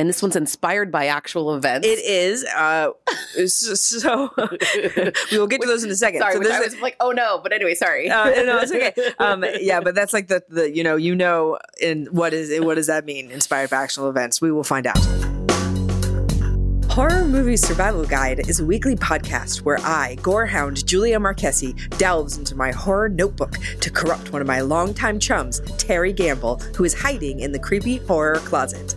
And this one's inspired by actual events. It is. Uh, so, so we will get to those in a second. Sorry, so this I is- was like, oh no. But anyway, sorry. uh, no, it's okay. Um, yeah, but that's like the, the you know you know in what is what does that mean? Inspired by actual events. We will find out. Horror Movie Survival Guide is a weekly podcast where I, gorehound Julia Marquesi, delves into my horror notebook to corrupt one of my longtime chums, Terry Gamble, who is hiding in the creepy horror closet.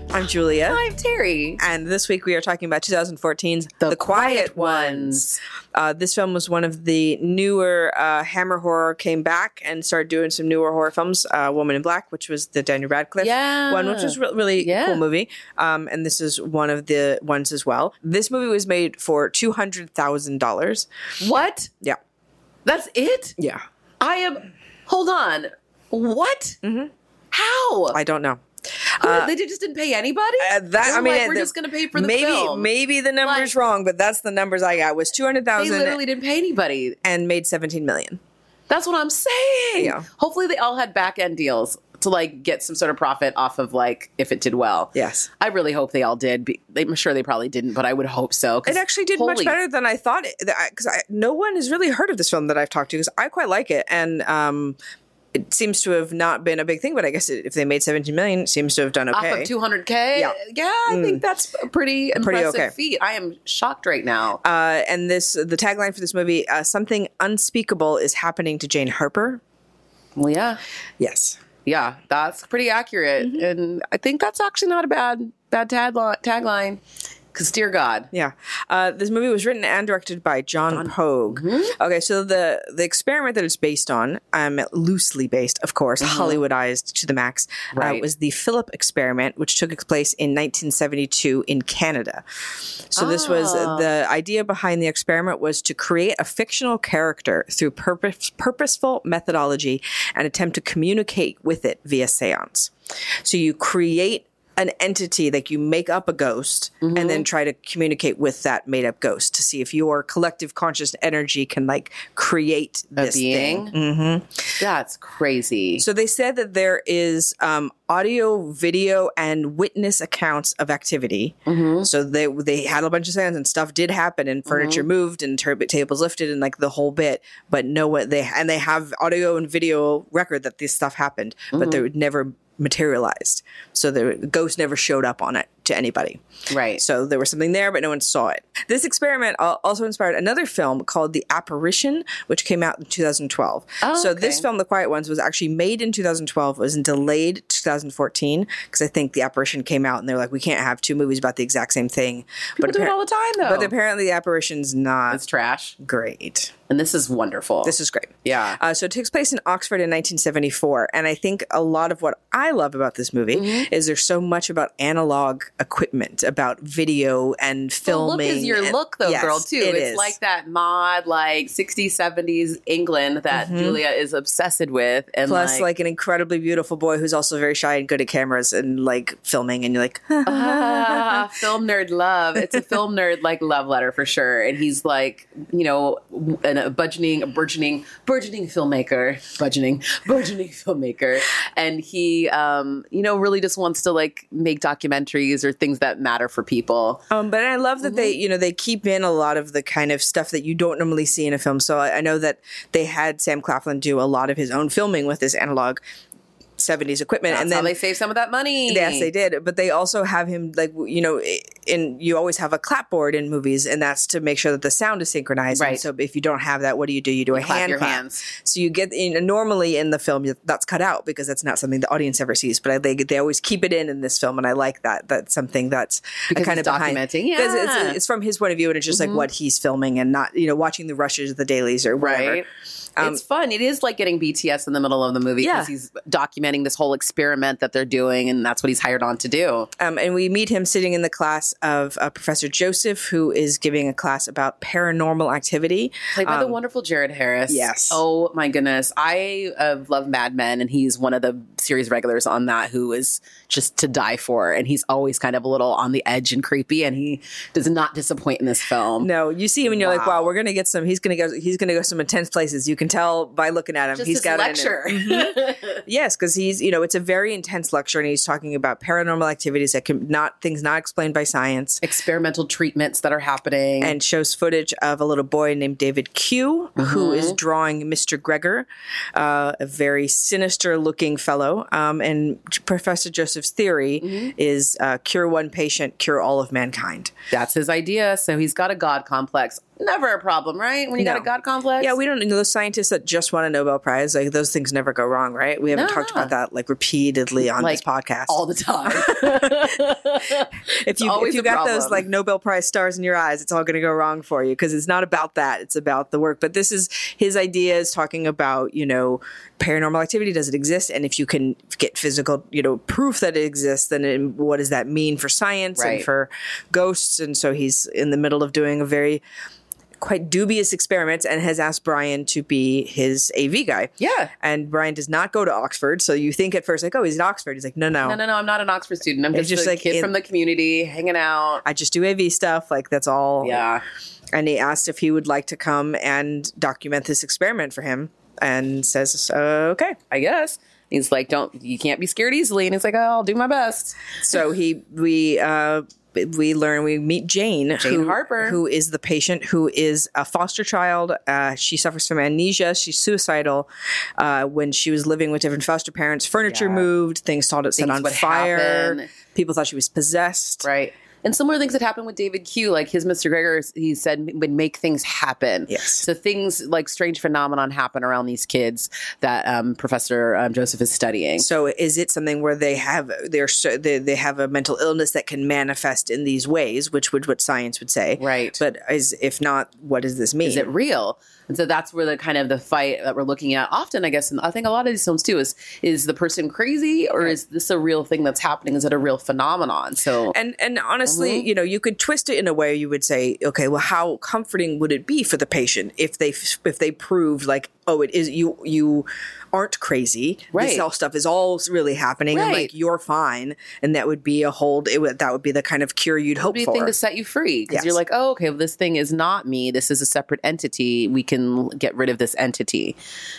I'm Julia. I'm Terry. And this week we are talking about 2014's The The, Quiet, Quiet Ones. Uh, this film was one of the newer uh, Hammer horror came back and started doing some newer horror films. Uh, Woman in Black, which was the Daniel Radcliffe Yeah. one, which was re- really Yeah. cool movie. Um, and this is one of the ones as well. This movie was made for two hundred thousand dollars. What? Yeah, That's it? yeah. I am. Hold on. What? How? I don't know. Who- they just didn't pay anybody. Uh, that I were mean, like, we're the- just going to pay for the maybe film. maybe the numbers Like- wrong, but that's the numbers I got was two hundred thousand. they literally didn't pay anybody. and made seventeen million. That's what I'm saying. Yeah. Hopefully, they all had back end deals to like get some sort of profit off of like if it did well. Yes. I really hope they all did. I'm sure they probably didn't, but I would hope so. It actually did much better than I thought. Because I, no one has really heard of this film that I've talked to. Because I quite like it, and um, it seems to have not been a big thing. But I guess if they made seventeen million, it seems to have done Off okay. of 200k, Yeah. yeah, I think that's a pretty impressive okay. feat. I am shocked right now. uh, and this the tagline for this movie: uh, "Something unspeakable is happening to Jane Harper." well, yeah, Yes. yeah, that's pretty accurate, Mm-hmm. and I think that's actually not a bad bad tagline. Tagline, because dear God, Yeah. Uh, this movie was written and directed by John Pogue. Mm-hmm. Okay, so the the experiment that it's based on, um, loosely based, of course, Hollywoodized to the max, uh, Mm-hmm. Right. was the Philip experiment, which took place in 1972 in Canada. So this was Ah. the idea behind the experiment was to create a fictional character through purpose, purposeful methodology and attempt to communicate with it via seance. So you create an entity like you make up a ghost and Mm-hmm. then try to communicate with that made up ghost to see if your collective conscious energy can like create a this being. thing. Mm-hmm. That's crazy. So they said that there is um, audio, video, and witness accounts of activity. Mm-hmm. So they they had a bunch of sounds and stuff did happen and furniture moved and tur- tables lifted and like the whole bit. But no one they and they have audio and video record that this stuff happened, but they would never materialized. So the ghost never showed up on it to anybody. right. So there was something there, but no one saw it. This experiment also inspired another film called The Apparition, which came out in 2012. Oh, so okay. this film, The Quiet Ones, was actually made in 2012, was delayed 2014 because I think The Apparition came out and they're like, we can't have two movies about the exact same thing. People do it all the time, though. But apparently, The Apparition's not it's trash, great. and this is wonderful. This is great. yeah. Uh, so it takes place in Oxford in 1974, and I think a lot of what I love about this movie Mm-hmm. is there's so much about analog equipment, about video and The filming. look is your and- look, though, Yes, girl. Too. it it's is. like that mod, like 60s, 70s England that Julia is obsessed with, and Mm-hmm. Plus, like, like, an incredibly beautiful boy who's also very shy and good at cameras and like filming, and you're like, ah, film nerd love. It's a film nerd like love letter for sure. And he's like, you know, an, a budgeting, a burgeoning, burgeoning filmmaker, budgeting, burgeoning filmmaker, and he, um, you know, really just wants to like make documentaries or things that matter for people. Um, but I love that they, you know, they keep in a lot of the kind of stuff that you don't normally see in a film. So I, I know that they had Sam Claflin do a lot of his own filming with this analog 70s equipment, That's and how then they save some of that money. Yes, they did. But they also have him like you know, in you always have a clapboard in movies, and that's to make sure that the sound is synchronized. And Right. so if you don't have that, what do you do? You do a clap hand your clap. hands. So you get in, normally in the film that's cut out because that's not something the audience ever sees. But I, they they always keep it in in this film, and I like that. That's something that's Because kind of behind documenting, yeah. Mm-hmm. it's, it's from his point of view, and it's just like what he's filming, and not you know watching the rushes, the dailies, or whatever. Right. It's fun. It is like getting BTS in the middle of the movie Yeah. because he's documenting this whole experiment that they're doing, and that's what he's hired on to do. Um, and we meet him sitting in the class of uh, Professor Joseph, who is giving a class about paranormal activity. Played by the wonderful Jared Harris. Um, yes. Oh my goodness. I uh, love Mad Men, and he's one of the series regulars on that who is just to die for. And he's always kind of a little on the edge and creepy, and he does not disappoint in this film. No, you see him and you're like, Wow. wow, we're gonna get some. He's gonna go. He's gonna go some intense places. You can tell by looking at him. Just he's got it in him. lecture. Yes, because he's you know it's a very intense lecture, and he's talking about paranormal activities that can not things not explained by science. Experimental treatments that are happening. and shows footage of a little boy named David Q, who is drawing Mr. Gregor, uh, a very sinister looking fellow. Um, and Professor Joseph's theory is uh, cure one patient, cure all of mankind. that's his idea. So he's got a God complex. Never a problem, right? When you got a God complex? Yeah, we don't know those scientists that just won a Nobel Prize. Like those things never go wrong, right? We haven't No. talked about that like repeatedly on Like, this podcast. all the time. if you if you got those like Nobel Prize stars in your eyes, it's all going to go wrong for you because it's not about that. It's about the work. But this is his ideas talking about you know paranormal activity. Does it exist? And if you can get physical you know proof that it exists, then it, what does that mean for science Right. and for ghosts? And so he's in the middle of doing a very quite dubious experiments and has asked Brian to be his AV guy. Yeah. And Brian does not go to Oxford, so you think at first like, oh, he's at Oxford. He's like, no, no, no, no, no. I'm not an Oxford student. I'm just, just a like kid in- from the community hanging out. I just do AV stuff. Like that's all. Yeah. And he asked if he would like to come and document this experiment for him, and says, okay. I guess. He's like, don't, you can't be scared easily. And he's like, oh, I'll do my best. So he we uh we learn we meet Jane, Jane Harper. who is the patient who is a foster child. Uh, she suffers from amnesia. She's suicidal. Uh, when she was living with different foster parents, furniture Yeah. moved. Things thought it set on fire. happen. People thought she was possessed. Right. And similar things that happened with David Q, like his Mr. Gregor, he said would make things happen. Yes. So things like strange phenomenon happen around these kids that um, Professor um, Joseph is studying. So is it something where they have they're so, they, they have a mental illness that can manifest in these ways, which would what science would say, Right. But is if not, what does this mean? is it real? And so that's where the kind of the fight that we're looking at often, I guess, and I think a lot of these films too is is the person crazy or is this a real thing that's happening? Is it a real phenomenon? So and and honestly, Mm-hmm. you know, you could twist it in a way you would say, okay, well, how comforting would it be for the patient if they if they proved like, oh, it is you you aren't crazy. Right. This all stuff is all really happening, and like you're fine, and that would be a hold. It would that would be the kind of cure you'd hope be for. thing to set you free because Yes. you're like, oh, okay, well, this thing is not me. This is a separate entity. We can get rid of this entity.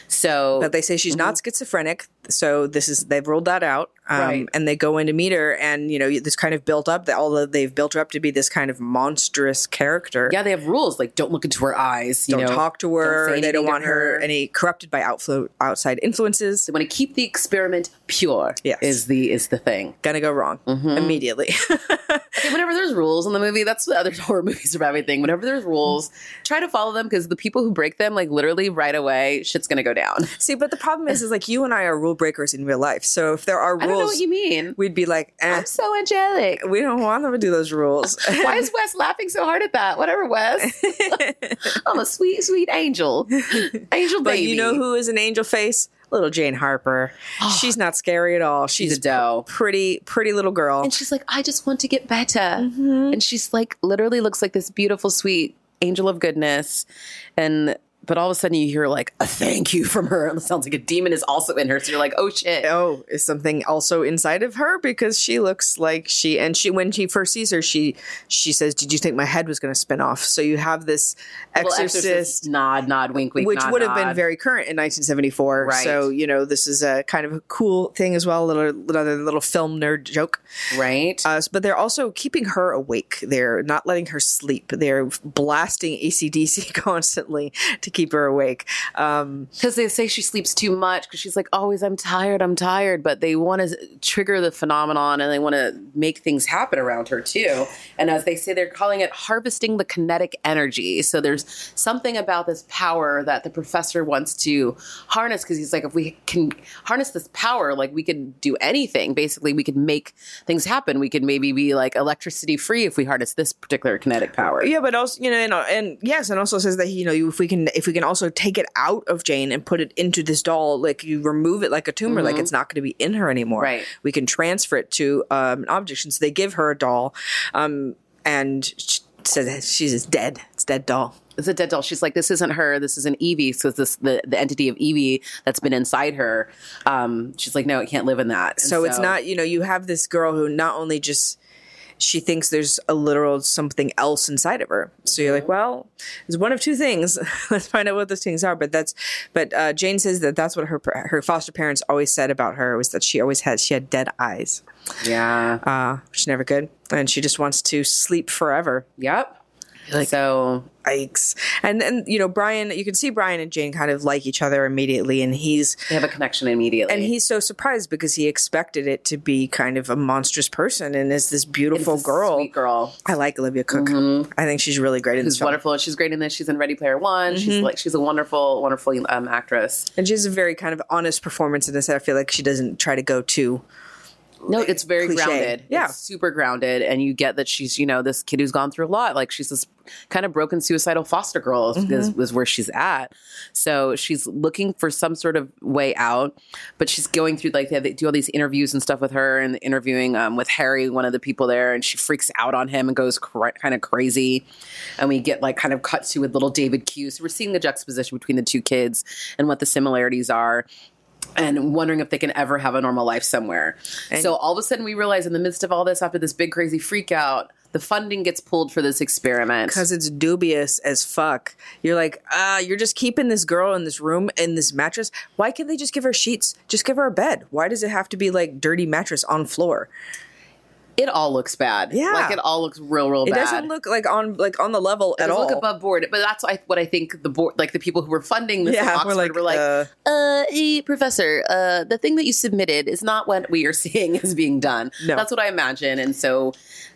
So, but they say she's not mm-hmm. schizophrenic, so this is they've ruled that out. Um, Right. And they go in to meet her, and you know this kind of built up that although they've built her up to be this kind of monstrous character. yeah, they have rules like don't look into her eyes. You don't know, talk to don't her. say they don't want her. any corrupted by outflow, outside influences. They want to keep the experiment pure. Yes. is the is the thing. Gonna go wrong Mm-hmm. immediately. Okay, whenever there's rules in the movie, that's the other horror movies about everything. Whenever there's rules, try to follow them because the people who break them, like literally right away, shit's gonna go down. See, but the problem is, is like you and I are rule breakers in real life. So if there are I don't know what you mean. we'd be like, eh, I'm so angelic. we don't want them to do those rules. Why is Wes laughing so hard at that? Whatever, Wes. I'm a sweet, sweet angel. Angel but baby. you know who is an angel face? Little Jane Harper. She's not scary at all. She's, She's a doe. pretty, pretty little girl. And she's like, I just want to get better. And she's like, literally looks like this beautiful, sweet angel of goodness. And but all of a sudden you hear like a thank you from her. It sounds like a demon is also in her. So you're like, oh shit. oh, is something also inside of her because she looks like she and she when she first sees her, she she says, "Did you think my head was going to spin off?" So you have this Little exorcist, nod, nod, wink, wink, which nod, would have been very current in 1974. Right. So you know this is a kind of a cool thing as well. A little another little film nerd joke. right. Uh, but they're also keeping her awake. They're not letting her sleep. They're blasting ACDC constantly to keep her awake. Um, because they say she sleeps too much because she's like always i'm tired i'm tired. But they want to trigger the phenomenon and they want to make things happen around her too. And as they say they're calling it harvesting the kinetic energy. So there's something about this power that the professor wants to harness because he's like if we can harness this power like we could do anything. Basically we could make things happen. We could maybe be like electricity free if we harness this particular kinetic power. Yeah, but also you know, and, and yes, and also says that you know if we can if we can also take it out of Jane and put it into this doll, like you remove it like a tumor, like it's not going to be in her anymore. Right. We can transfer it to um, an object. And so they give her a doll, um, and she says she's dead. It's dead doll. It's a dead doll. She's like, this isn't her. This is an Evie. So this the the entity of Evie that's been inside her. Um, she's like, no, it can't live in that. And So, it's not, you know, you have this girl who not only just she thinks there's a literal something else inside of her. So you're like, well, it's one of two things. Let's find out what those things are. But that's, but uh, Jane says that that's what her her foster parents always said about her was that she always had she had dead eyes, Yeah. uh, which is never good, and she just wants to sleep forever. yep. So Yikes! And then you know Brian, you can see Brian and Jane kind of like each other immediately, and he's they have a connection immediately. and he's so surprised because he expected it to be kind of a monstrous person and is this beautiful a girl. sweet girl. I like Olivia Cooke. I think she's really great in this film. wonderful. She's great in this. She's in Ready Player One. She's Mm-hmm. like she's a wonderful, wonderful um, actress. And she has a very kind of honest performance in this. I feel like she doesn't try to go too. No, it's very Cliche. grounded. Yeah. It's super grounded. And you get that she's, you know, this kid who's gone through a lot. Like she's this kind of broken suicidal foster girl is, is, Mm-hmm. is where she's at. So she's looking for some sort of way out, but she's going through like they, they do all these interviews and stuff with her and interviewing um, with Harry, one of the people there, and she freaks out on him and goes cra- kind of crazy. And we get like kind of cut to with little David Q. So we're seeing the juxtaposition between the two kids and what the similarities are and wondering if they can ever have a normal life somewhere. so all of a sudden, we realize in the midst of all this, after this big crazy freak out, the funding gets pulled for this experiment. Because it's dubious as fuck. You're like, ah, you're just keeping this girl in this room in this mattress. Why can't they just give her sheets? Just give her a bed. Why does it have to be like dirty mattress on floor? It all looks bad. Yeah. like it all looks real, real Bad. It doesn't look like on like on the level It at doesn't all. look above board, but that's I, what I think the board, like the people who were funding this, Yeah, Oxford, like, were like, uh, uh, hey, professor, uh, the thing that you submitted is not what we are seeing is being done. No. That's what I imagine, and so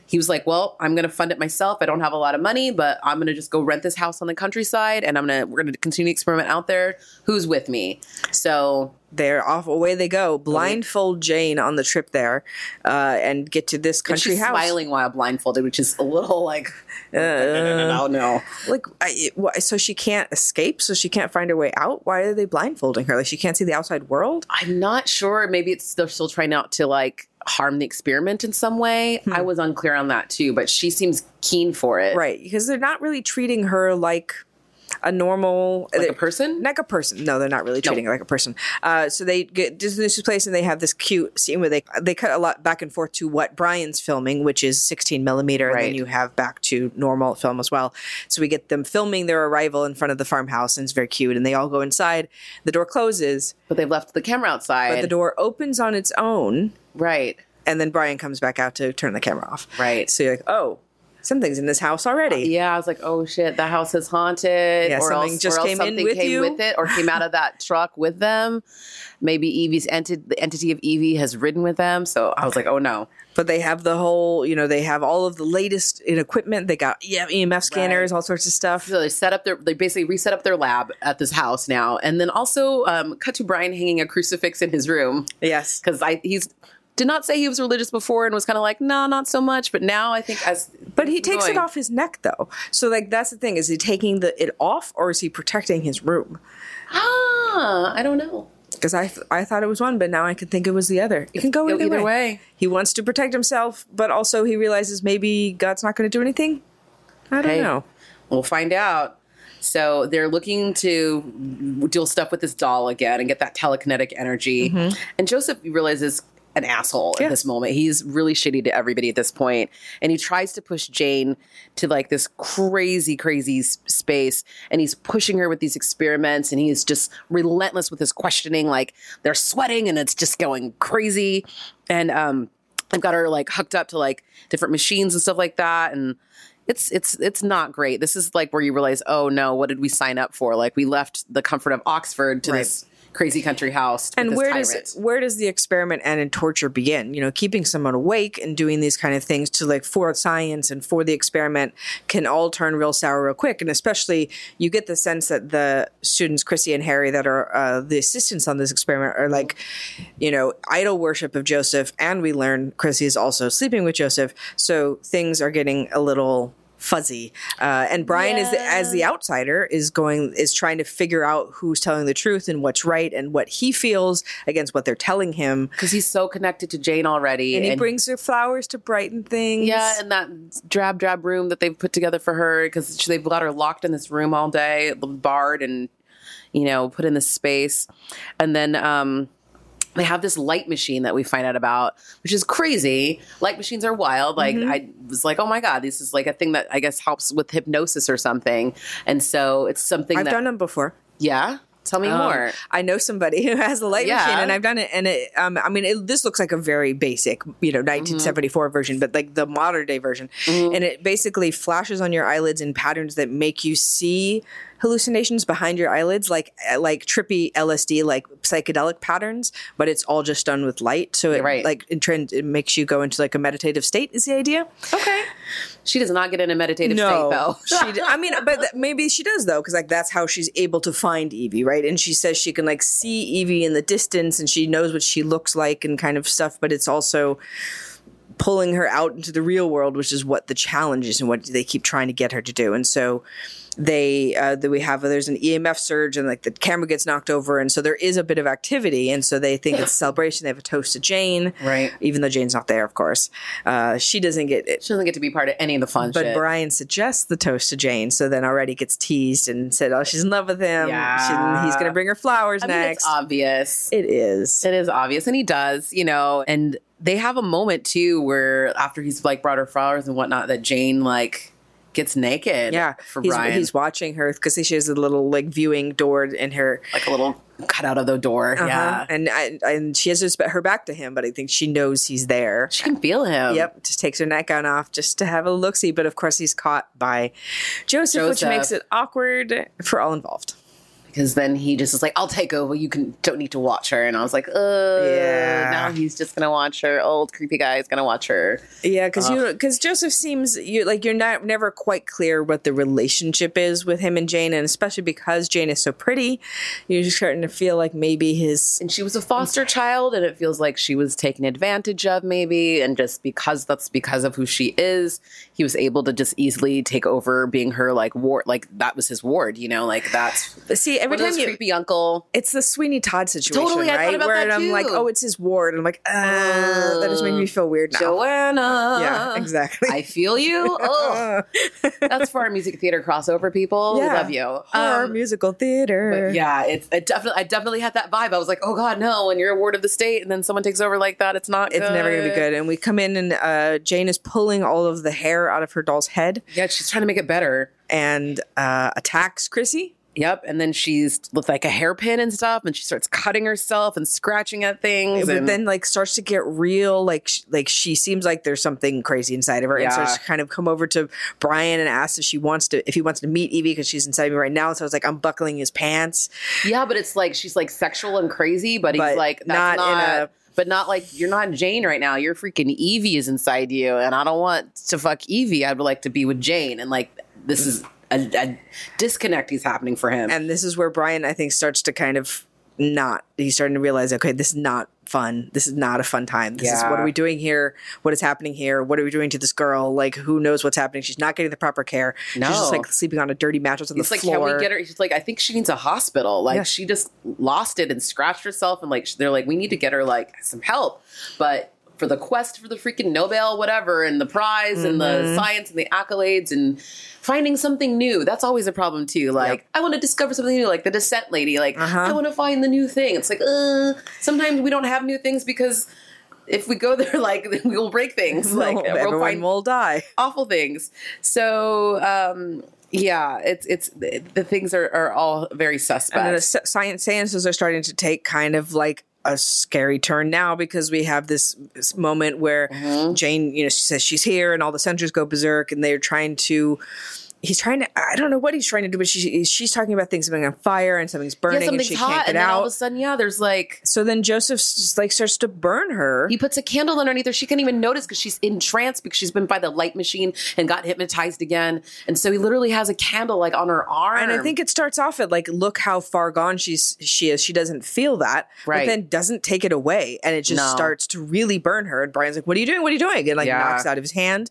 he was like, "Well, I'm going to fund it myself. I don't have a lot of money, but I'm going to just go rent this house on the countryside, and I'm gonna we're going to continue the experiment out there. Who's with me?" So They're off away they go. Blindfold Jane on the trip there, uh, and get to this and country she's house. smiling while blindfolded, which is a little like, no, no. Like, I, so she can't escape. So she can't find her way out. Why are they blindfolding her? Like she can't see the outside world. I'm not sure. Maybe it's they're still trying not to like harm the experiment in some way. Hmm. I was unclear on that too, but she seems keen for it. Right, because they're not really treating her like a normal Like a person? like a person. No, they're not really treating it like a person. Uh, so they get this place and they have this cute scene where they they cut a lot back and forth to what Brian's filming, which is 16 millimeter, and then you have back to normal film as well. So we get them filming their arrival in front of the farmhouse, and it's very cute. And they all go inside. The door closes, But they've left the camera outside. but the door opens on its own, right. and then Brian comes back out to turn the camera off. Right. So you're like, oh, something's in this house already. Yeah, I was like, oh shit, the house is haunted. Yeah, or something else, just or else came in with came you. with it, or came out of that truck with them. Maybe Evie's enti- the entity of Evie has ridden with them. So I was like, oh no. but they have the whole, you know, they have all of the latest in equipment. They got yeah, EMF scanners, all sorts of stuff. So they set up their, they basically reset up their lab at this house now, and then also um, cut to Brian hanging a crucifix in his room Yes. because I he's did not say he was religious before and was kind of like, nah, not so much. But now I think as But he takes it off his neck though. So like that's the thing. Is he taking the it off or is he protecting his room? Ah, I don't know. Because I th- I thought it was one, but now I can think it was the other. It can go either, either way. way. He wants to protect himself, but also he realizes maybe God's not going to do anything. I don't Hey. know. We'll find out. So they're looking to deal stuff with this doll again and get that telekinetic energy. And Joseph realizes an asshole. Yeah. at this moment. He's really shitty to everybody at this point, and he tries to push Jane to like this crazy, crazy space. And he's pushing her with these experiments, and he's just relentless with his questioning. Like they're sweating, and it's just going crazy. And um, I've got her like hooked up to like different machines and stuff like that, and it's it's it's not great. This is like where you realize, oh no, what did we sign up for? Like we left the comfort of Oxford to Right. this crazy country house. and where tyrant. does where does the experiment end and torture begin you know keeping someone awake and doing these kind of things to like for science and for the experiment can all turn real sour real quick and especially you get the sense that the students chrissy and harry that are uh, the assistants on this experiment are like you know idol worship of joseph and we learn chrissy is also sleeping with joseph so things are getting a little fuzzy. Uh, and Brian is as the outsider is going is trying to figure out who's telling the truth and what's right and what he feels against what they're telling him. because he's so connected to Jane already, And he brings her flowers to brighten things. Yeah, and that drab drab room that they've put together for her because they've got her locked in this room all day, barred and you know put in this space, and then um, they have this light machine that we find out about, which is crazy. Light machines are wild. Like Mm-hmm. I was like, oh my god, this is like a thing that I guess helps with hypnosis or something, and so it's something I've that done them before. yeah. Tell me Um, more. I know somebody who has a light Yeah. machine, and I've done it. And it, um, I mean, it, this looks like a very basic, you know, 1974 version, but like the modern day version. And it basically flashes on your eyelids in patterns that make you see hallucinations behind your eyelids, like uh, like trippy LSD, like psychedelic patterns. But it's all just done with light, so it Right. like in trend, it makes you go into like a meditative state. Is the idea? Okay. She does not get in a meditative state though. she. I mean, but th- maybe she does though, because like that's how she's able to find Evie, right? And she says she can like see Evie in the distance, and she knows what she looks like and kind of stuff. But it's also pulling her out into the real world, which is what the challenge is and what they keep trying to get her to do. And so they uh that we have there's an EMF surge and like the camera gets knocked over and so there is a bit of activity and so they think it's a celebration they have a toast to Jane Right. even though Jane's not there of course uh she doesn't get it She doesn't get to be part of any of the fun but shit. Brian suggests the toast to Jane, so then already gets teased and said, "Oh, she's in love with him. Yeah. She- he's going to bring her flowers I mean, next." it's obvious. it is. It is obvious, and he does, you know. And they have a moment too where after he's like brought her flowers and whatnot, that Jane like gets naked. yeah, for he's, he's watching her because she has a little like viewing door in her. like a little cutout of the door. uh-huh, Yeah, and and and she has her her back to him, but I think she knows he's there. she can feel him. Yep, just takes her nightgown off just to have a look see, but of course he's caught by Joseph, which makes it awkward for all involved. Because then he just is like, "I'll take over. You can don't need to watch her." And I was like, "Oh, Yeah. Now he's just gonna watch her. Old creepy guy is gonna watch her. Yeah, because uh. you because Joseph seems you like you're not never quite clear what the relationship is with him and Jane, and especially because Jane is so pretty, you're just starting to feel like maybe his And she was a foster child, and it feels like she was taken advantage of, maybe. And just because that's because of who she is, he was able to just easily take over being her like ward. Like that was his ward, you know. Like that's see every time you. creepy uncle. It's the Sweeney Todd situation, Totally, I thought right? about Where that I'm like, oh, it's his ward. And I'm like, uh, that just made me feel weird now. Johanna. Yeah, exactly. I feel you. Oh, that's for our music theater crossover people. We love you. Horror Um, musical theater. yeah, it's it definitely. I definitely had that vibe. I was like, oh god, no! When you're a ward of the state, and then someone takes over like that, it's not. It's never going to be good. And we come in, and uh, Jane is pulling all of the hair out of her doll's head Yeah, she's trying to make it better. and uh, attacks Chrissy. Yep, and then she's with like a hairpin and stuff, and she starts cutting herself and scratching at things. but and then like starts to get real like sh- like she seems like there's something crazy inside of her and Yeah. starts to kind of come over to Brian and asks if she wants to if he wants to meet Evie because she's inside me right now And so I was like unbuckling his pants yeah, but it's like she's like sexual and crazy, but he's like that's not not. in a- but not like you're not Jane right now. You're freaking Evie is inside you, and I don't want to fuck Evie. I'd like to be with Jane, and like this is a, a disconnect is happening for him. and this is where Brian I think starts to kind of not he's starting to realize okay this is not fun this is not a fun time this is what are we doing here what is happening here what are we doing to this girl like who knows what's happening she's not getting the proper care no. she's just like sleeping on a dirty mattress on He's the like, floor can we get her? He's like, I think she needs a hospital. Like, Yeah. she just lost it and scratched herself, and like, they're like, we need to get her like some help. But for the quest for the freaking Nobel, whatever, and the prize and Mm-hmm. the science and the accolades and finding something new, that's always a problem too. Like, I want to discover something new, like the descent lady. Like, Uh-huh. I want to find the new thing. It's like, uh, sometimes we don't have new things because. If we go there, like we will break things. Like we'll everyone find will die awful things. So um yeah, it's it's the, things are, are all very suspect. And then the science sciences are starting to take kind of like a scary turn now because we have this, moment where Mm-hmm. Jane, you know, she says she's here, and all the sentries go berserk, and they're trying to he's trying to. I don't know what he's trying to do, but she, she's talking about things being on fire and something's burning, yeah, something's and she hot, can't get and then all of a sudden, yeah, there's like So then Joseph just like starts to burn her. he puts a candle underneath her. She can't even notice because she's in trance because she's been by the light machine and got hypnotized again. And so he literally has a candle like on her arm. and I think it starts off at like, look how far gone she's she is. She doesn't feel that, Right. but then doesn't take it away, and it just No. starts to really burn her. And Brian's like, "What are you doing? What are you doing?" And like Yeah. knocks out of his hand,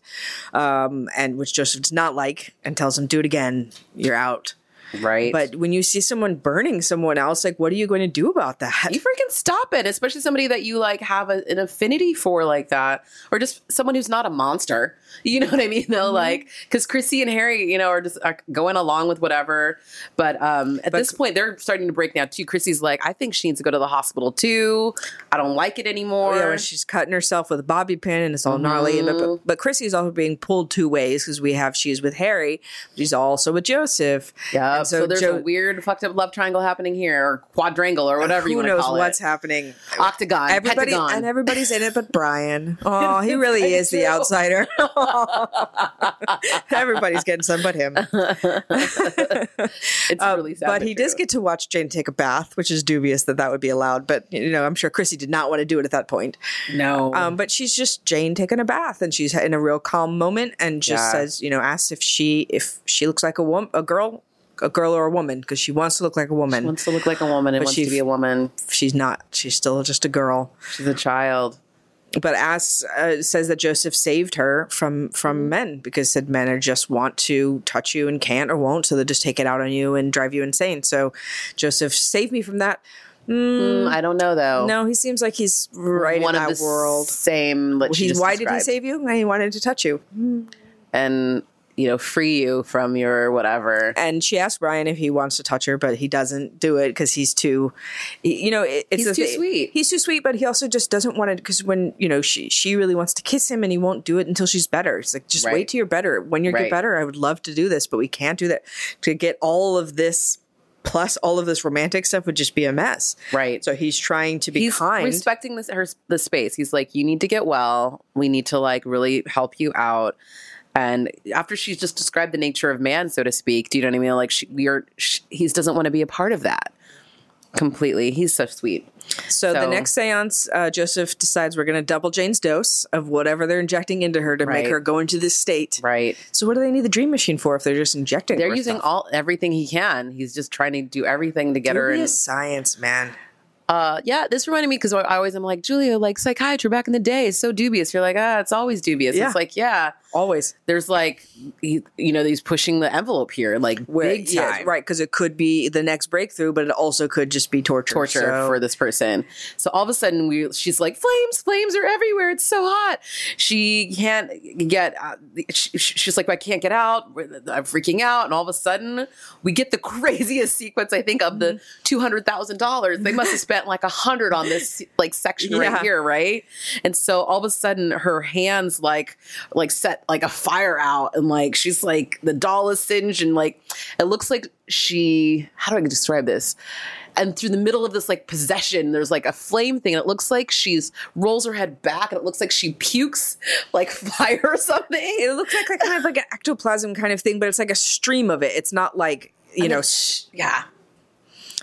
um, and which Joseph does not like, and tells him, "Do it again. You're out." right. But when you see someone burning someone else, like, what are you going to do about that? you freaking stop it, especially somebody that you like have a, an affinity for like that, or just someone who's not a monster. You know what I mean? Though, like, because Chrissy and Harry, you know, are just are going along with whatever. But um, at But- this point, they're starting to break now too. Chrissy's like, I think she needs to go to the hospital too. I don't like it anymore. yeah, she's cutting herself with a bobby pin and it's all gnarly. But, Mm-hmm. but, but Chrissy's also being pulled two ways because we have she's with Harry, she's also with Joseph. yeah. And So, there's Jo- a weird fucked up love triangle happening here, or quadrangle, or whatever you Who want to knows what's it. happening? Octagon, Everybody pentagon. and everybody's in it, but Brian. Oh, he really is the outsider. Everybody's getting some, but him. it's Uh, really sad. but he does get to watch Jane take a bath, which is dubious that that would be allowed. But you know, I'm sure Chrissy did not want to do it at that point. no. Um, but she's just Jane taking a bath, and she's in a real calm moment, and just Yeah. says, you know, asks if she if she looks like a woman, a girl, a girl or a woman, because she wants to look like a woman. She wants to look like a woman and But wants to be a woman. she's not. She's still just a girl. She's a child. But asks uh, says that Joseph saved her from from men because said men are just want to touch you and can't or won't, so they'll just take it out on you and drive you insane. So Joseph saved me from that. Mm, I don't know though. No, he seems like he's right one in of that the world. Same. He, why did he save you? He wanted to touch you. And you know, free you from your whatever. And she asked Brian if he wants to touch her, but he doesn't do it because he's too, you know, it, it's He's too sweet. He's too sweet, but he also just doesn't want to. Because when you know she she really wants to kiss him, and he won't do it until she's better. It's like just Right. wait till you're better. When you Right. get better, I would love to do this, but we can't do that. To get all of this plus all of this romantic stuff would just be a mess. Right. So he's trying to be He's kind. respecting this her the space. He's like, you need to get well. We need to like really help you out. And after she's just described the nature of man, so to speak, do you know what I mean? Like, she, are. She, he doesn't want to be a part of that completely. He's so sweet. So, the next seance, uh, Joseph decides we're going to double Jane's dose of whatever they're injecting into her to make her go into this state. Right. So what do they need the dream machine for if they're just injecting? They're using stuff? all everything he can. He's just trying to do everything to get her in. Science, man. Uh, yeah, this reminded me because I always am like Julia, like psychiatry back in the day is so dubious. You're like, ah, it's always dubious. Yeah. It's like, yeah, Always. there's like, you know, he's pushing the envelope here, like Where, big yeah, time right? Because it could be the next breakthrough, but it also could just be torture. torture So- for this person. So all of a sudden, we she's like, flames, flames are everywhere. It's so hot. She can't get. Uh, she, she's like, I can't get out. I'm freaking out. And all of a sudden, we get the craziest sequence. I think of the two hundred thousand dollars. They must have spent like a hundred on this like section Yeah. right here, right? And so all of a sudden, her hands like like set like a fire out, and like she's like the doll is singed, and like it looks like she. How do I describe this? And through the middle of this like possession, there's like a flame thing, and it looks like she's rolls her head back, and it looks like she pukes like fire or something. It looks like, like kind of like an ectoplasm kind of thing, but it's like a stream of it. It's not like you And know. yeah.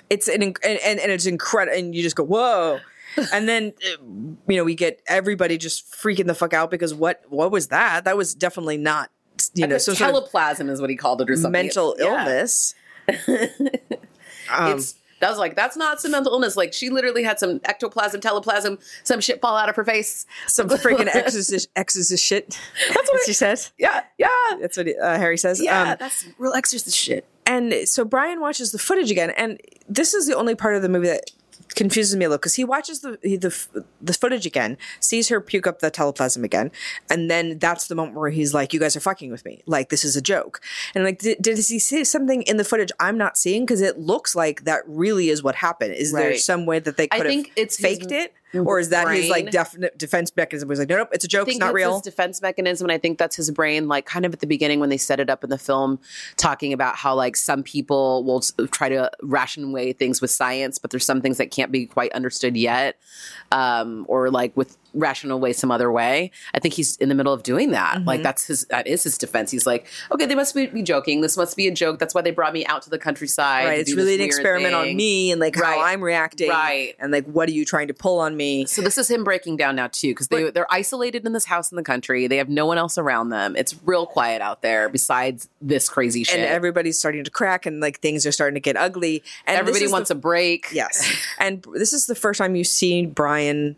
it's an and, and, and it's incredible and you just go whoa and then uh, you know we get everybody just freaking the fuck out because what what was that that was definitely not you know so some sort of teleplasm is what he called it, or something. mental Yeah. illness um, it's that was like that's not some mental illness. Like she literally had some ectoplasm, teleplasm, some shit fall out of her face. some freaking exorcist exorcist shit that's what she says. Yeah, yeah, that's what uh, harry says yeah. Um, that's real exorcist shit. and so Brian watches the footage again, and this is the only part of the movie that confuses me a little because he watches the the the footage again, sees her puke up the teleplasm again, and then that's the moment where he's like, "You guys are fucking with me. Like this is a joke." And like, did, did he see something in the footage I'm not seeing? Because it looks like that really is what happened. Is there some way that they I could have think it's his faked it, or is that his like definite defense mechanism? He's like, "No, nope, it's a joke. It's not real." his defense mechanism, and I think that's his brain. Like kind of at the beginning when they set it up in the film, talking about how like some people will try to ration away things with science, but there's some things that can't be quite understood yet, um, or like with ration way some other way. I think he's in the middle of doing that. Like mm-hmm. that's his that is his defense. He's like, okay, they must be, be joking. This must be a joke. That's why they brought me out to the countryside. Right. It's really an experiment on me and like how I'm reacting. Right. And like, what are you trying to pull on me? So this is him breaking down now too, because they they're isolated in this house in the country. They have no one else around them. It's real quiet out there besides this crazy shit. And everybody's starting to crack and like things are starting to get ugly. And Everybody wants the, a break. Yes. and this is the first time you see Brian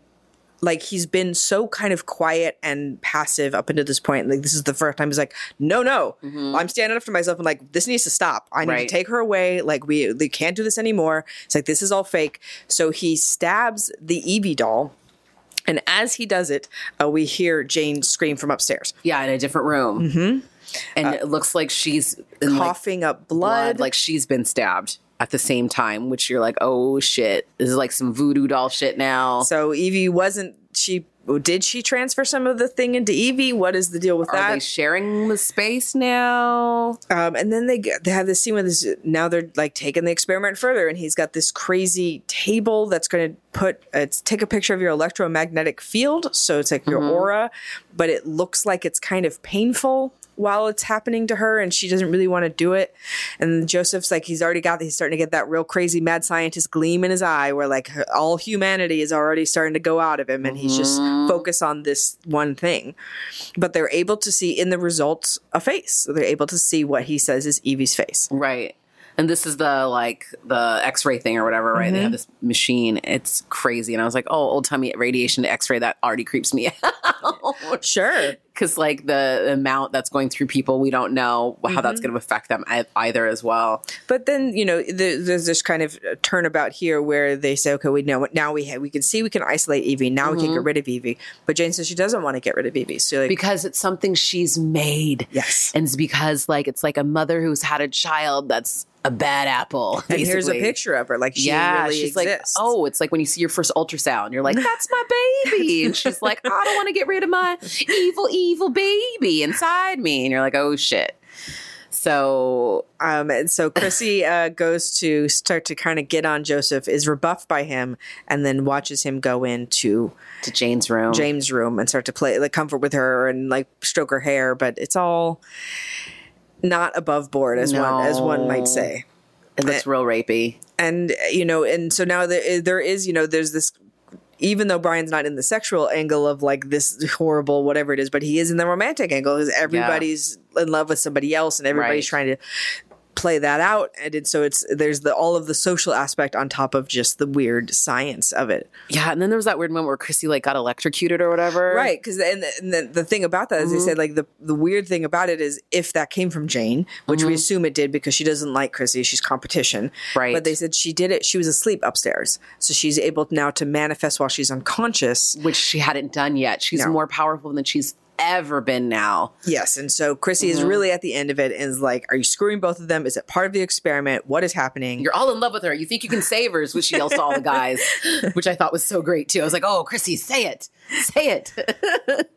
like he's been so kind of quiet and passive up until this point. Like this is the first time he's like, no, no, I'm standing up for myself. and like, this needs to stop. I need Right. to take her away. Like we, we can't do this anymore. It's like this is all fake. So he stabs the Evie doll, and as he does it, uh, we hear Jane scream from upstairs, Yeah, in a different room. Mm-hmm. And it looks like she's in like, coughing up blood, blood. like she's been stabbed at the same time. Which you're like, oh shit, this is like some voodoo doll shit now. so Evie wasn't she. Did she transfer some of the thing into Evie? What is the deal with Are that? they sharing the space now? Um, and then they they have this scene with this. Now they're like taking the experiment further, and he's got this crazy table that's going to put it's take a picture of your electromagnetic field, so it's like your aura, but it looks like it's kind of painful while it's happening to her, and she doesn't really want to do it. And Joseph's like he's already got he's starting to get that real crazy mad scientist gleam in his eye, where like all humanity is already starting to go out of him, and he's just focused on this one thing but they're able to see in the results a face. So they're able to see what he says is Evie's face. Right. And this is the like the X-ray thing or whatever, right? Mm-hmm. They have this machine. It's crazy, and I was like, "Oh, old tummy radiation X-ray that already creeps me out." Sure. Because like the amount that's going through people, we don't know how Mm-hmm. that's going to affect them either as well. But then, you know, the, there's this kind of turnabout here where they say, okay, we know now we have, we can see we can isolate Evie. Now we can get rid of Evie. But Jane says she doesn't want to get rid of Evie. So like, because it's something she's made. Yes. and it's because like it's like a mother who's had a child that's a bad apple. and here's a picture of her. Like she yeah, really she's exists. like, oh, it's like when you see your first ultrasound, you're like, that's my baby, and she's like, I don't want to get rid of my evil, evil baby inside me, and you're like, oh shit. So Um, and so Chrissy uh, goes to start to kind of get on Joseph, is rebuffed by him, and then watches him go into to Jane's room, James' room and start to play like comfort with her and like stroke her hair, but it's all not above board as one as one might say. it looks real rapey. And you know, and so now there there is you know there's this. Even though Brian's not in the sexual angle of like this horrible whatever it is, but he is in the romantic angle because everybody's in love with somebody else and everybody's Right. trying to play that out and it, so it's there's the all of the social aspect on top of just the weird science of it Yeah, and then there was that weird moment where Chrissy like got electrocuted or whatever. Right, because and, the, and the, the thing about that is Mm-hmm. they said like the the weird thing about it is if that came from Jane, which we assume it did because she doesn't like Chrissy, she's competition. Mm-hmm. Right. But they said she did it. She was asleep upstairs, so she's able now to manifest while she's unconscious. which she hadn't done yet. She's No. more powerful than she's ever been now. Yes, and so Chrissy is mm-hmm. really at the end of it and is like, "Are you screwing both of them? Is it part of the experiment? What is happening?" You're all in love with her. You think you can save her, is what she yells to all the guys, which I thought was so great too. I was like, oh, Chrissy, say it. Say it.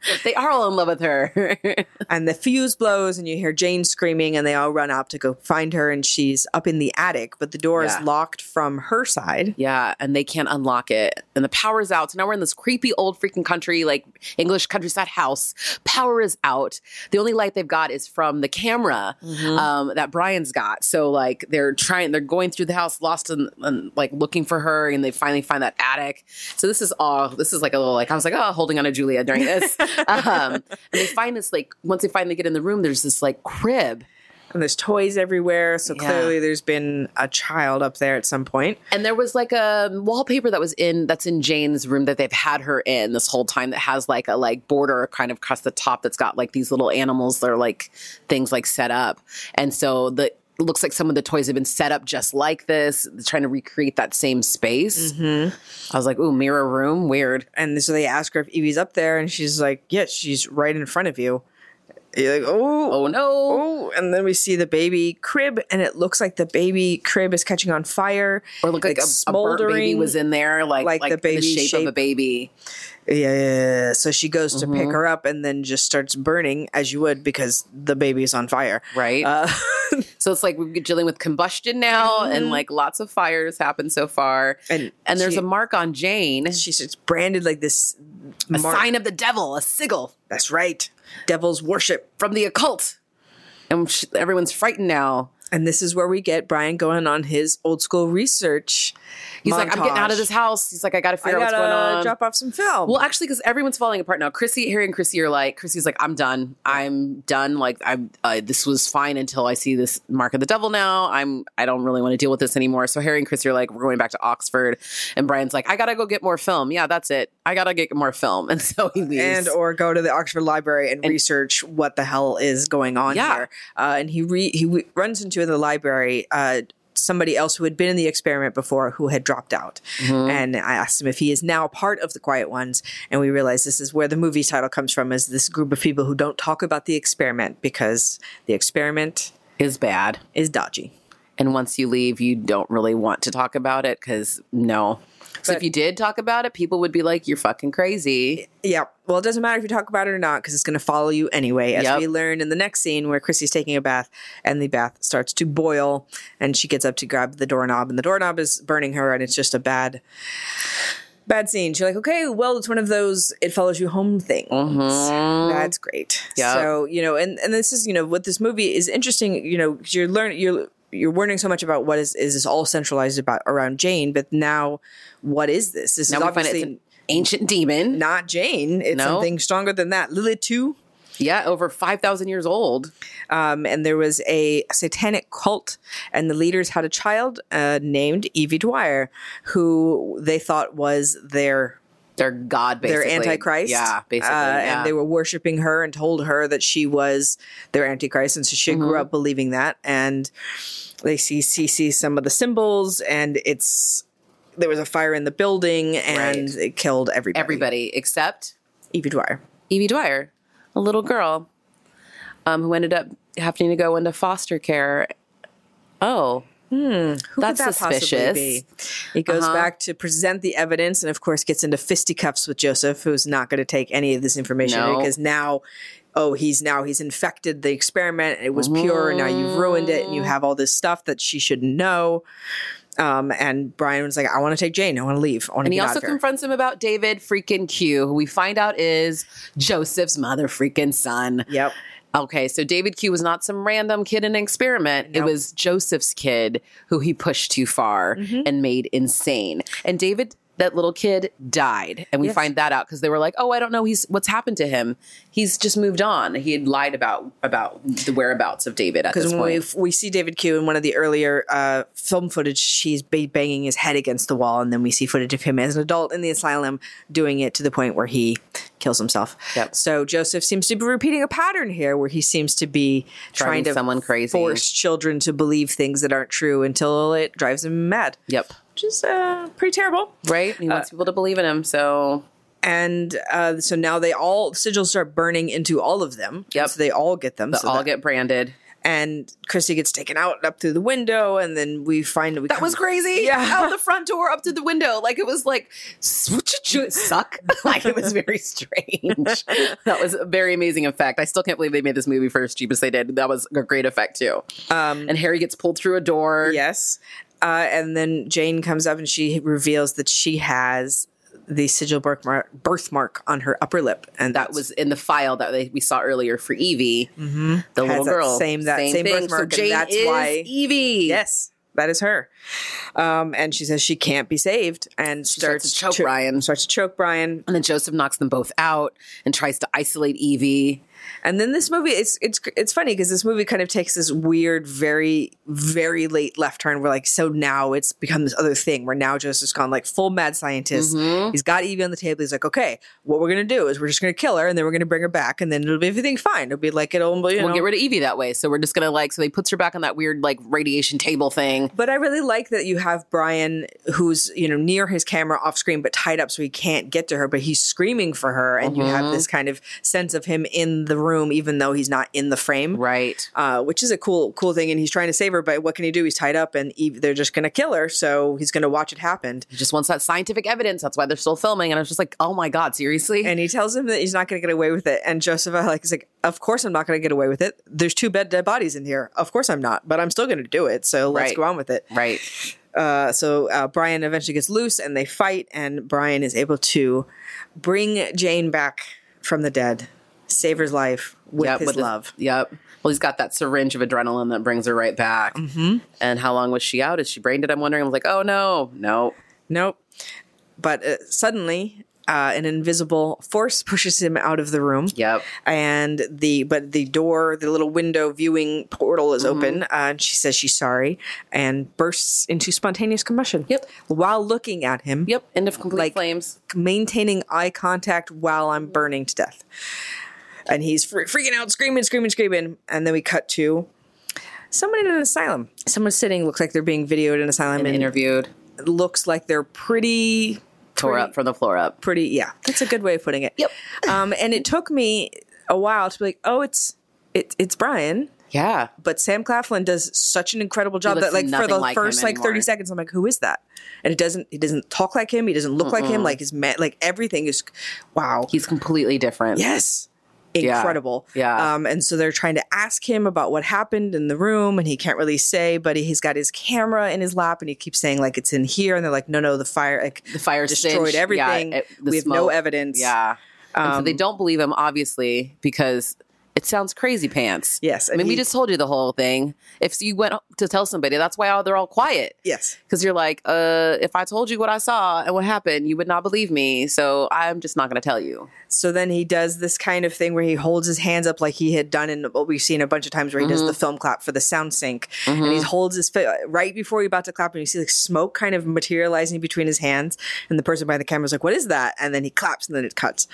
they are all in love with her. and the fuse blows and you hear Jane screaming and they all run up to go find her and she's up in the attic but the door Yeah. is locked from her side yeah, and they can't unlock it. And the power's out. So now we're in this creepy old freaking country, like English countryside house. Power is out. The only light they've got is from the camera um, that Brian's got. So like they're trying, they're going through the house, lost and, and like looking for her, and they finally find that attic. So this is all. This is like a little like I was like oh holding on to Julia during this. um, and they find this like once they finally get in the room, there's this like crib. And there's toys everywhere so Yeah. clearly there's been a child up there at some point. And there was like a wallpaper that was in that's in Jane's room that they've had her in this whole time that has like a like border kind of across the top that's got like these little animals that are like things like set up. And so the it looks like some of the toys have been set up just like this, trying to recreate that same space. Mm-hmm. I was like, ooh, mirror room, weird. and so they ask her if Evie's up there and she's like yes she's right in front of you you're like oh Oh no. Oh, and then we see the baby crib, and it looks like the baby crib is catching on fire. Or look like, a, a burnt baby was in there, like like like, the the, baby shape, of a baby. Yeah, yeah, yeah. So she goes to Mm-hmm. pick her up, and then just starts burning as you would because the baby's on fire. Right. Uh, So it's like we're dealing with combustion now, and mm-hmm. like lots of fires happen so far. And and there's she- a mark on Jane. she's it's branded like this A Mark- sign of the devil, a sigil That's right. Devil's worship. from the occult. And everyone's frightened now. And this is where we get Brian going on his old school research. He's like, I'm getting out of this house. He's like, I got to I figure out what's going gotta on. drop off some film. Well, actually, because everyone's falling apart now. Chrissy, Harry, and Chrissy are like, Chrissy's like, I'm done. I'm done. Like, I'm. Uh, this was fine until I see this mark of the devil. Now, I'm. I don't really want to deal with this anymore. So Harry and Chrissy are like, we're going back to Oxford, and Brian's like, I gotta go get more film. Yeah, that's it. I gotta get more film, and so he leaves. and or go to the Oxford Library and, research what the hell is going on Yeah. here. Uh, and he re- he w- runs into the library uh, somebody else who had been in the experiment before who had dropped out. Mm-hmm. And I asked him if he is now part of the Quiet Ones. And we realized this is where the movie title comes from: is this group of people who don't talk about the experiment because the experiment is bad. is dodgy. And once you leave, you don't really want to talk about it because no. So But- if you did talk about it, people would be like, "You're fucking crazy." Yeah. Well, it doesn't matter if you talk about it or not because it's going to follow you anyway. As Yep. we learn in the next scene where Chrissy's taking a bath and the bath starts to boil and she gets up to grab the doorknob and the doorknob is burning her and it's just a bad, bad scene. She's like, okay, well, it's one of those it follows you home things. Mm-hmm. That's great. Yep. So, you know, and, and this is, you know, what this movie is interesting, you know, you're learning, you're, you're learning so much about what is is this all centralized about around Jane, but now what is this? This Now is obviously it's an ancient demon. not Jane. It's No. something stronger than that. Lilith too. Yeah, over five thousand years old. Um, and there was a satanic cult, and the leaders had a child uh, named Evie Dwyer, who they thought was their They're God, their basically. antichrist. Yeah, basically. Uh, yeah. And they were worshiping her and told her that she was their antichrist, and so she grew Mm-hmm. up believing that. And they see see see some of the symbols, and it's there was a fire in the building, and Right. it killed everybody. everybody except Evie Dwyer. Evie Dwyer, a little girl, um, who ended up having to go into foster care. Oh, Who That's could that suspicious. possibly be? He goes Uh-huh. back to present the evidence and, of course, gets into fisticuffs with Joseph, who's not going to take any of this information No. because now, oh, he's now he's infected the experiment. It was pure, and now you've ruined it, and you have all this stuff that she shouldn't know. Um, and Brian was like, "I want to take Jane. I want to leave. I want to and he also confronts him about David freaking Q, who we find out is Joseph's mother freaking son. Yep. Okay, so David Q was not some random kid in an experiment. It was Joseph's kid who he pushed too far Mm-hmm. and made insane. And David, that little kid, died, and we Yes. find that out because they were like, "Oh, I don't know. He's what's happened to him. He's just moved on. He had lied about about the whereabouts of David at this point." we, we see David Q in one of the earlier uh, film footage, she's ba- banging his head against the wall, and then we see footage of him as an adult in the asylum doing it to the point where he kills himself. Yep. So Joseph seems to be repeating a pattern here, where he seems to be trying to someone crazy. force children to believe things that aren't true until it drives them mad, Yep. Which is uh, pretty terrible. Right. He wants people to believe in him. So And uh, so now they all sigils start burning into all of them. Yep. So they all get them. they so all that- get branded. and Chrissy gets taken out up through the window, and then we find we That was crazy. Yeah. Out the front door up to the window. Like it was like suck. like it was very strange. that was a very amazing effect. I still can't believe they made this movie for as cheap as they did. That was a great effect too. Um, And Harry gets pulled through a door. yes, uh, and then Jane comes up and she reveals that she has the sigil birthmark, birthmark on her upper lip, and That was in the file that they, we saw earlier for Evie, the little that girl. same- that same thing. birthmark, So Jane that's is why- Evie. yes. That is her, um, and she says she can't be saved, and starts starts, to choke Brian. Starts to choke Brian, And then Joseph knocks them both out and tries to isolate Evie. And then this movie, it's it's it's funny because this movie kind of takes this weird, very very late left turn. Where like, so now it's become this other thing where now Joseph's gone like full mad scientist. Mm-hmm. He's got Evie on the table. He's like, okay, what we're gonna do is we're just gonna kill her and then we're gonna bring her back and then it'll be everything fine. It'll be like it'll you know. We'll get rid of Evie that way. So we're just gonna like so they puts her back on that weird like radiation table thing. but I really like that you have Brian, who's you know near his camera off screen, but tied up so he can't get to her. But he's screaming for her, and you Mm-hmm. have this kind of sense of him in the room, even though he's not in the frame. Right. uh, which is a cool cool thing. And he's trying to save her, but what can he do? He's tied up, and Eve, they're just going to kill her. So he's going to watch it happen. He just wants that scientific evidence. That's why they're still filming. And I was just like, oh my God, seriously? And he tells him that he's not going to get away with it. And Joseph like is like, of course I'm not going to get away with it. There's two bed dead bodies in here. Of course I'm not, but I'm still going to do it. So let's Right. go on with it. right. Uh, so uh, Brian eventually gets loose and they fight, and Brian is able to bring Jane back from the dead, save her life with Yep, his with love. yep. Well, he's got that syringe of adrenaline that brings her right back. Mm-hmm. And how long was she out? Is she brain dead? I'm wondering. I was like, oh no, no. Nope. But uh, suddenly, uh, an invisible force pushes him out of the room. Yep. And the but the door, the little window viewing portal is open, uh, and she says she's sorry and bursts into spontaneous combustion. Yep. While looking at him. Yep. End of complete Like- flames. maintaining eye contact while I'm burning to death. And he's fre- freaking out, screaming, screaming, screaming. And then we cut to someone in an asylum. Someone sitting, looks like they're being videoed in an asylum, And and interviewed. looks like they're pretty, Tore pretty- up from the floor up. pretty. Yeah, that's a good way of putting it. Yep. Um, and it took me a while to be like, oh, it's it, it's Brian. Yeah. But Sam Claflin does such an incredible job that, like, for the like first like thirty seconds, I'm like, who is that? And it doesn't. He doesn't talk like him. He doesn't look like him. Like his man. Like everything is. Wow. He's completely different. Yes. Yeah. Incredible. Yeah. Um, and so they're trying to ask him about what happened in the room, and he can't really say, but he's got his camera in his lap, and he keeps saying like it's in here, and they're like, no, no, the fire, like The fire destroyed singed. everything. Yeah, it- we have no evidence. Yeah. and so Um, they don't believe him, obviously, because it sounds crazy pants. Yes, I mean, we just told you the whole thing. If you went to tell somebody, that's why all, they're all quiet. Yes. Because you're like, uh, if I told you what I saw and what happened, you would not believe me. So I'm just not going to tell you. So then he does this kind of thing where he holds his hands up like he had done in what we've seen a bunch of times where he does Mm-hmm. the film clap for the sound sync. And he holds his right before he's about to clap and you see like smoke kind of materializing between his hands. And the person behind the camera is like, what is that? And then he claps and then it cuts.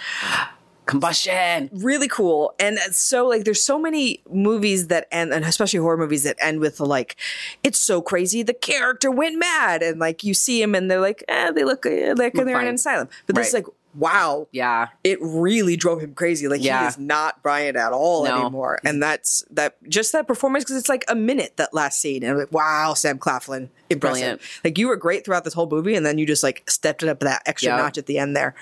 Combustion. Really cool. And it's so like there's so many movies that end and especially horror movies that end with the like, it's so crazy the character went mad. And like you see him and they're like, eh, they look uh, like they're in an asylum. But this is like, wow Yeah. it really drove him crazy. Like Yeah. he is not Brian at all No. anymore. And that's that just that performance because it's like a minute that last scene, and I'm like, wow, Sam Claflin, impressive. Brilliant. Like you were great throughout this whole movie, and then you just like stepped it up that extra Yeah. notch at the end there.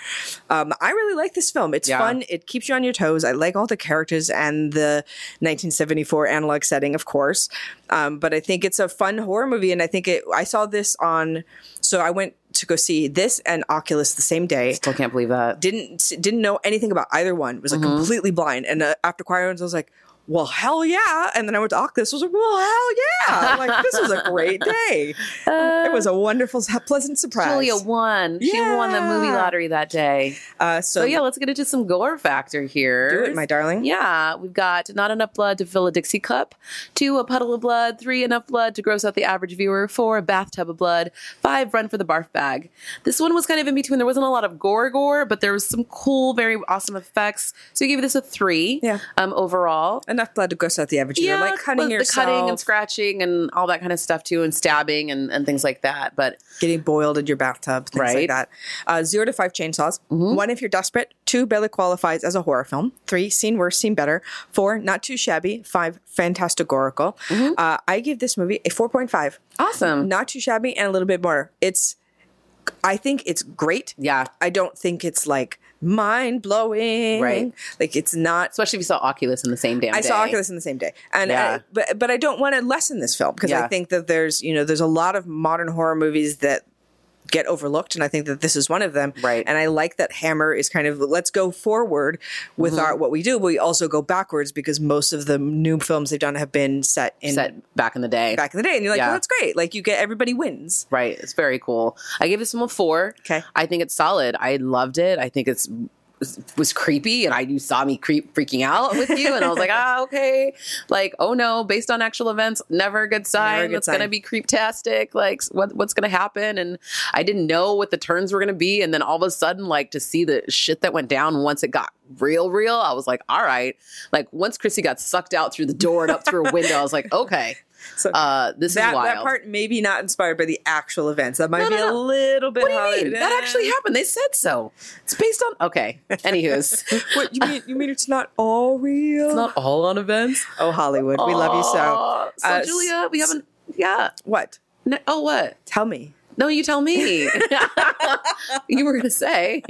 Um, I really like this film. It's Yeah. fun. It keeps you on your toes. I like all the characters and the 1974 analog setting, of course. Um, but I think it's a fun horror movie, and I think it. I saw this on. So I went to go see this and Oculus the same day Still can't believe that. didn't didn't know anything about either one. Was like Mm-hmm. completely blind. And uh, after Choir I was like, well, hell yeah. And then I went to. I was like, well, hell yeah. I'm like, this was a great day. it was a wonderful, pleasant surprise. Julia won. She won the movie lottery that day. uh, so, So yeah, let's get into some gore factor here. do it, my darling. Yeah, we've got not enough blood to fill a Dixie cup, two a puddle of blood, three enough blood to gross out the average viewer, four a bathtub of blood, five run for the barf bag. This one was kind of in between. There wasn't a lot of gore gore, but there was some cool, very awesome effects. So you gave this a three. Yeah. Um, overall. Enough blood to gross out the average. You're like cutting yourself, the cutting and scratching and all that kind of stuff too, and stabbing and, and things like that. But getting boiled in your bathtub, things like Right. that. Uh, zero to five chainsaws. Mm-hmm. One, if you're desperate. Two, barely qualifies as a horror film. Three, seen worse, seen better. Four, not too shabby. Five, fantasticorical. Mm-hmm. Uh, I give this movie a 4.5. awesome. Not too shabby and a little bit more. It's, I think it's great. yeah. I don't think it's like mind blowing. Right. Like it's not Especially if you saw Oculus in the same damn I day. saw Oculus in the same day, and Yeah. I, but but I don't want to lessen this film because I think that there's you know there's a lot of modern horror movies that get overlooked, and I think that this is one of them. Right. And I like that Hammer is kind of let's go forward with Mm-hmm. our what we do, but we also go backwards because most of the new films they've done have been set in Set back in the day. back in the day, and you're like, Yeah. well, that's great. Like you get everybody wins. Right. It's very cool. I gave this one a four. Okay. I think it's solid. I loved it. I think it's was, was creepy and I you saw me creep freaking out with you and I was like, ah, okay. Like, oh no, based on actual events, never a good sign. A good it's gonna sign. be creeptastic. Like what, what's gonna happen? And I didn't know what the turns were gonna be. And then all of a sudden, like to see the shit that went down once it got real, real, I was like, all right. Like once Chrissy got sucked out through the door and up through a window, I was like, okay. So Uh, this that is wild. that part maybe not inspired by the actual events. That might No, be no, a little bit. What do you mean? That actually happened. They said so. It's based on okay. Anywho's, What you mean? You mean it's not all real? It's not all on events. oh, Hollywood, we love you so. So Uh, Julia, we haven't. Yeah. What? No, oh, what? Tell me. No, you tell me. you were going to say.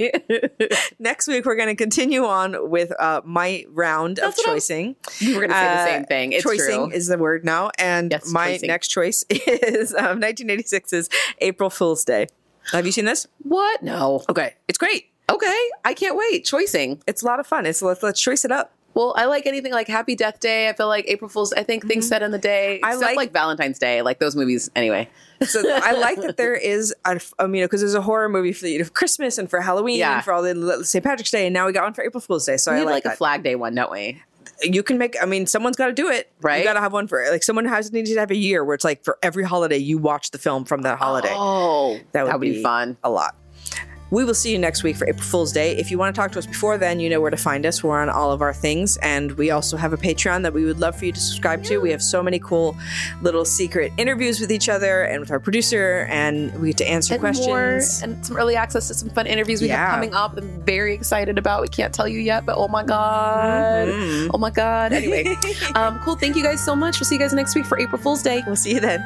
Next week, we're going to continue on with uh, my round That's of what I- choicing. You were going to say the Uh, same thing. It's choicing true. is the word now. And Yes, my choicing. next choice is um, 1986's April Fool's Day. Have you seen this? what? No. Okay. It's great. Okay. I can't wait. Choicing. It's a lot of fun. It's let's, let's choice it up. Well, I like anything like Happy Death Day. I feel like April Fool's. I think things set in the day. I Except like- like Valentine's Day, like those movies. Anyway, So I like that there is, a, I mean, because there's a horror movie for the, for Christmas and for Halloween Yeah. and for all the St. Patrick's Day, and now we got one for April Fool's Day. So we I need like, like, a that. Flag Day one, don't we? you can make. I mean, someone's got to do it, Right? You got to have one for like someone has needs to have a year where it's like for every holiday you watch the film from that holiday. Oh, that would, be, fun. A lot. We will see you next week for April Fool's Day. If you want to talk to us before then, you know where to find us. We're on all of our things, and we also have a Patreon that we would love for you to subscribe to. We have so many cool little secret interviews with each other and with our producer, and we get to answer And questions. more, and some early access to some fun interviews we Yeah. have coming up. I'm very excited about. We can't tell you yet, but oh my god, Mhm. oh my god. Anyway, um, cool. Thank you guys so much. We'll see you guys next week for April Fool's Day. We'll see you then.